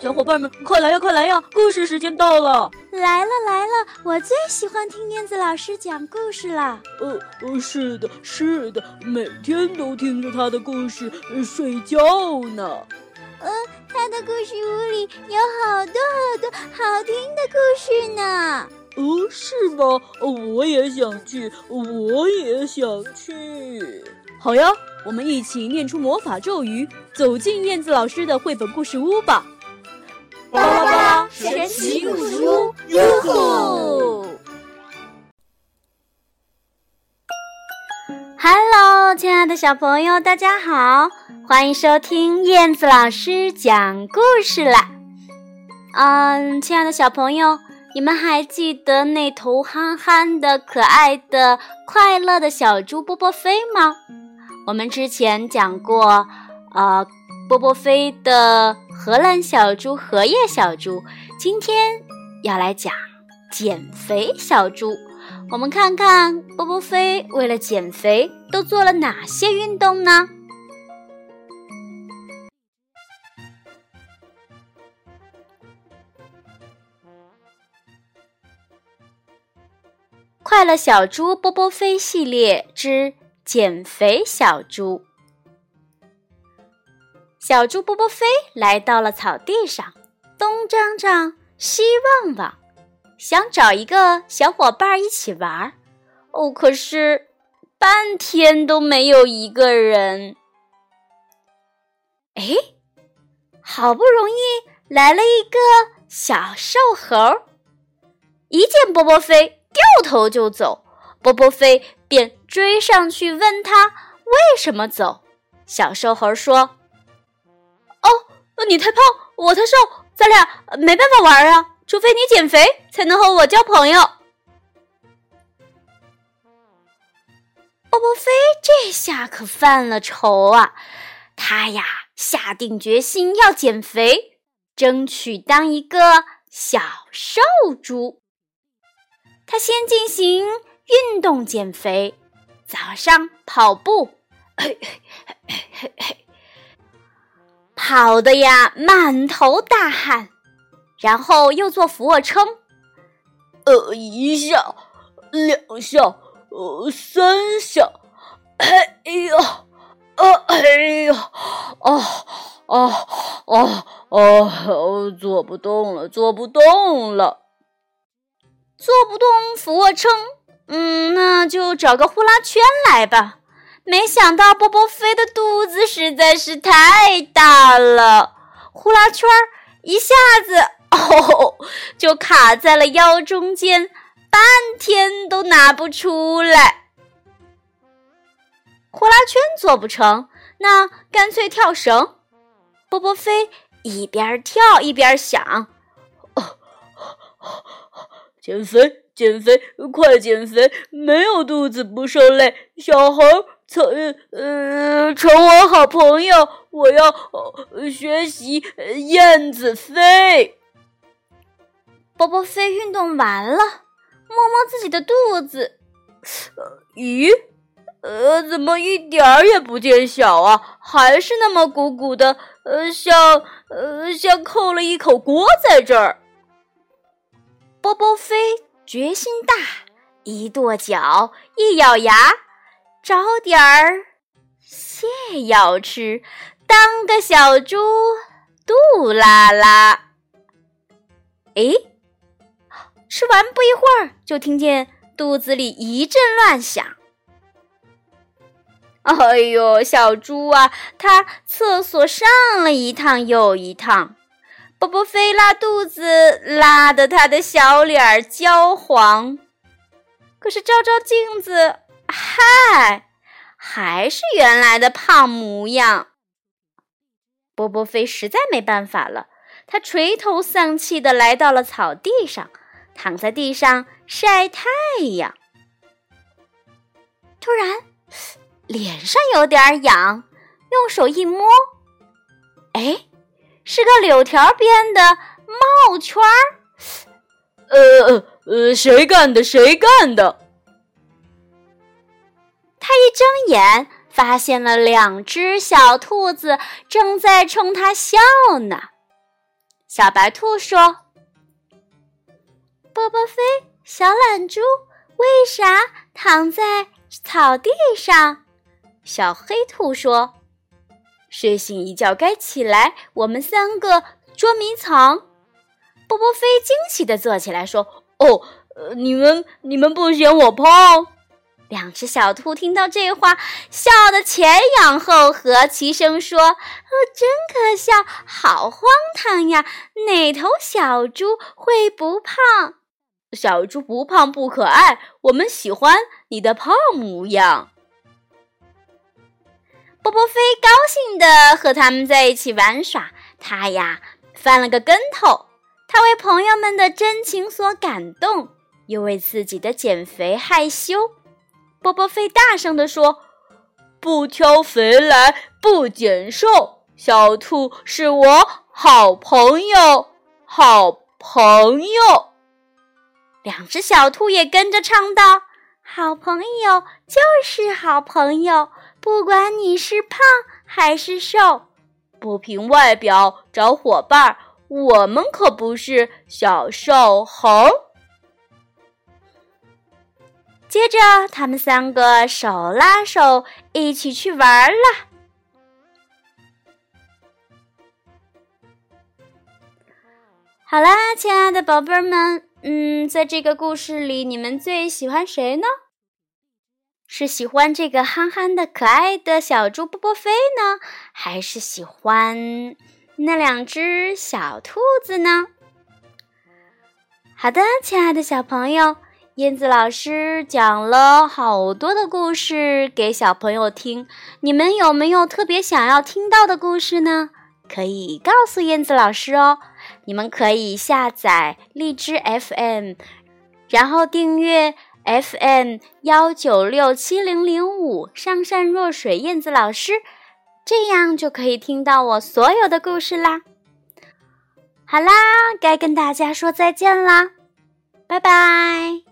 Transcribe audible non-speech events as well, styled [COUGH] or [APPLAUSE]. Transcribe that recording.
小伙伴们，快来呀，快来呀！故事时间到了！来了来了，我最喜欢听燕子老师讲故事了。呃呃，是的，是的，每天都听着他的故事睡觉呢。嗯，他的故事屋里有好多好多好听的故事呢。哦，是吗？我也想去，我也想去。好呀，我们一起念出魔法咒语，走进燕子老师的绘本故事屋吧。巴拉巴神奇故事屋，哟吼！Hello，亲爱的小朋友，大家好，欢迎收听燕子老师讲故事啦。嗯，亲爱的小朋友，你们还记得那头憨憨的、可爱的、快乐的小猪波波飞吗？我们之前讲过，呃。波波飞的荷兰小猪、荷叶小猪，今天要来讲减肥小猪。我们看看波波飞为了减肥都做了哪些运动呢？快乐小猪波波飞系列之减肥小猪。小猪波波飞来到了草地上，东张张，西望望，想找一个小伙伴一起玩。哦，可是半天都没有一个人。哎，好不容易来了一个小瘦猴，一见波波飞，掉头就走。波波飞便追上去问他为什么走。小瘦猴说。哦你太胖，我太瘦，咱俩没办法玩啊！除非你减肥，才能和我交朋友。欧波飞这下可犯了愁啊！他呀，下定决心要减肥，争取当一个小瘦猪。他先进行运动减肥，早上跑步。[COUGHS] 嘿嘿嘿嘿嘿跑的呀，满头大汗，然后又做俯卧撑，呃，一下，两下，呃，三下，哎呦，啊，哎呀，啊，啊，啊，啊，做不动了，做不动了，做不动俯卧撑，嗯，那就找个呼啦圈来吧。没想到波波飞的肚子实在是太大了，呼啦圈儿一下子 [LAUGHS] 哦就卡在了腰中间，半天都拿不出来。呼啦圈做不成，那干脆跳绳。波波飞一边跳一边想：哦减肥，减肥，快减肥！没有肚子不受累，小猴。成呃，成我好朋友，我要学习燕子飞。波波飞运动完了，摸摸自己的肚子，咦，呃，怎么一点儿也不见小啊？还是那么鼓鼓的，呃，像呃像扣了一口锅在这儿。波波飞决心大，一跺脚，一咬牙。找点儿泻药吃，当个小猪杜拉拉。哎，吃完不一会儿，就听见肚子里一阵乱响。哎呦，小猪啊，它厕所上了一趟又一趟，波波飞拉肚子拉得他的小脸焦黄。可是照照镜子。嗨，还是原来的胖模样。波波飞实在没办法了，他垂头丧气的来到了草地上，躺在地上晒太阳。突然，脸上有点痒，用手一摸，哎，是个柳条编的帽圈儿。呃呃，谁干的？谁干的？睁眼，发现了两只小兔子正在冲他笑呢。小白兔说：“波波飞，小懒猪，为啥躺在草地上？”小黑兔说：“睡醒一觉该起来，我们三个捉迷藏。”波波飞惊奇地坐起来说：“哦，你们你们不嫌我胖？”两只小兔听到这话，笑得前仰后合，齐声说：“哦，真可笑，好荒唐呀！哪头小猪会不胖？小猪不胖不可爱，我们喜欢你的胖模样。”波波飞高兴地和他们在一起玩耍，他呀翻了个跟头。他为朋友们的真情所感动，又为自己的减肥害羞。波波飞大声地说：“不挑肥来，不减瘦，小兔是我好朋友，好朋友。”两只小兔也跟着唱道：“好朋友就是好朋友，不管你是胖还是瘦，不凭外表找伙伴，我们可不是小瘦猴。”接着，他们三个手拉手一起去玩了。好啦，亲爱的宝贝儿们，嗯，在这个故事里，你们最喜欢谁呢？是喜欢这个憨憨的可爱的小猪波波飞呢，还是喜欢那两只小兔子呢？好的，亲爱的小朋友。燕子老师讲了好多的故事给小朋友听，你们有没有特别想要听到的故事呢？可以告诉燕子老师哦。你们可以下载荔枝 FM，然后订阅 FM 幺九六七零零五上善若水燕子老师，这样就可以听到我所有的故事啦。好啦，该跟大家说再见啦，拜拜。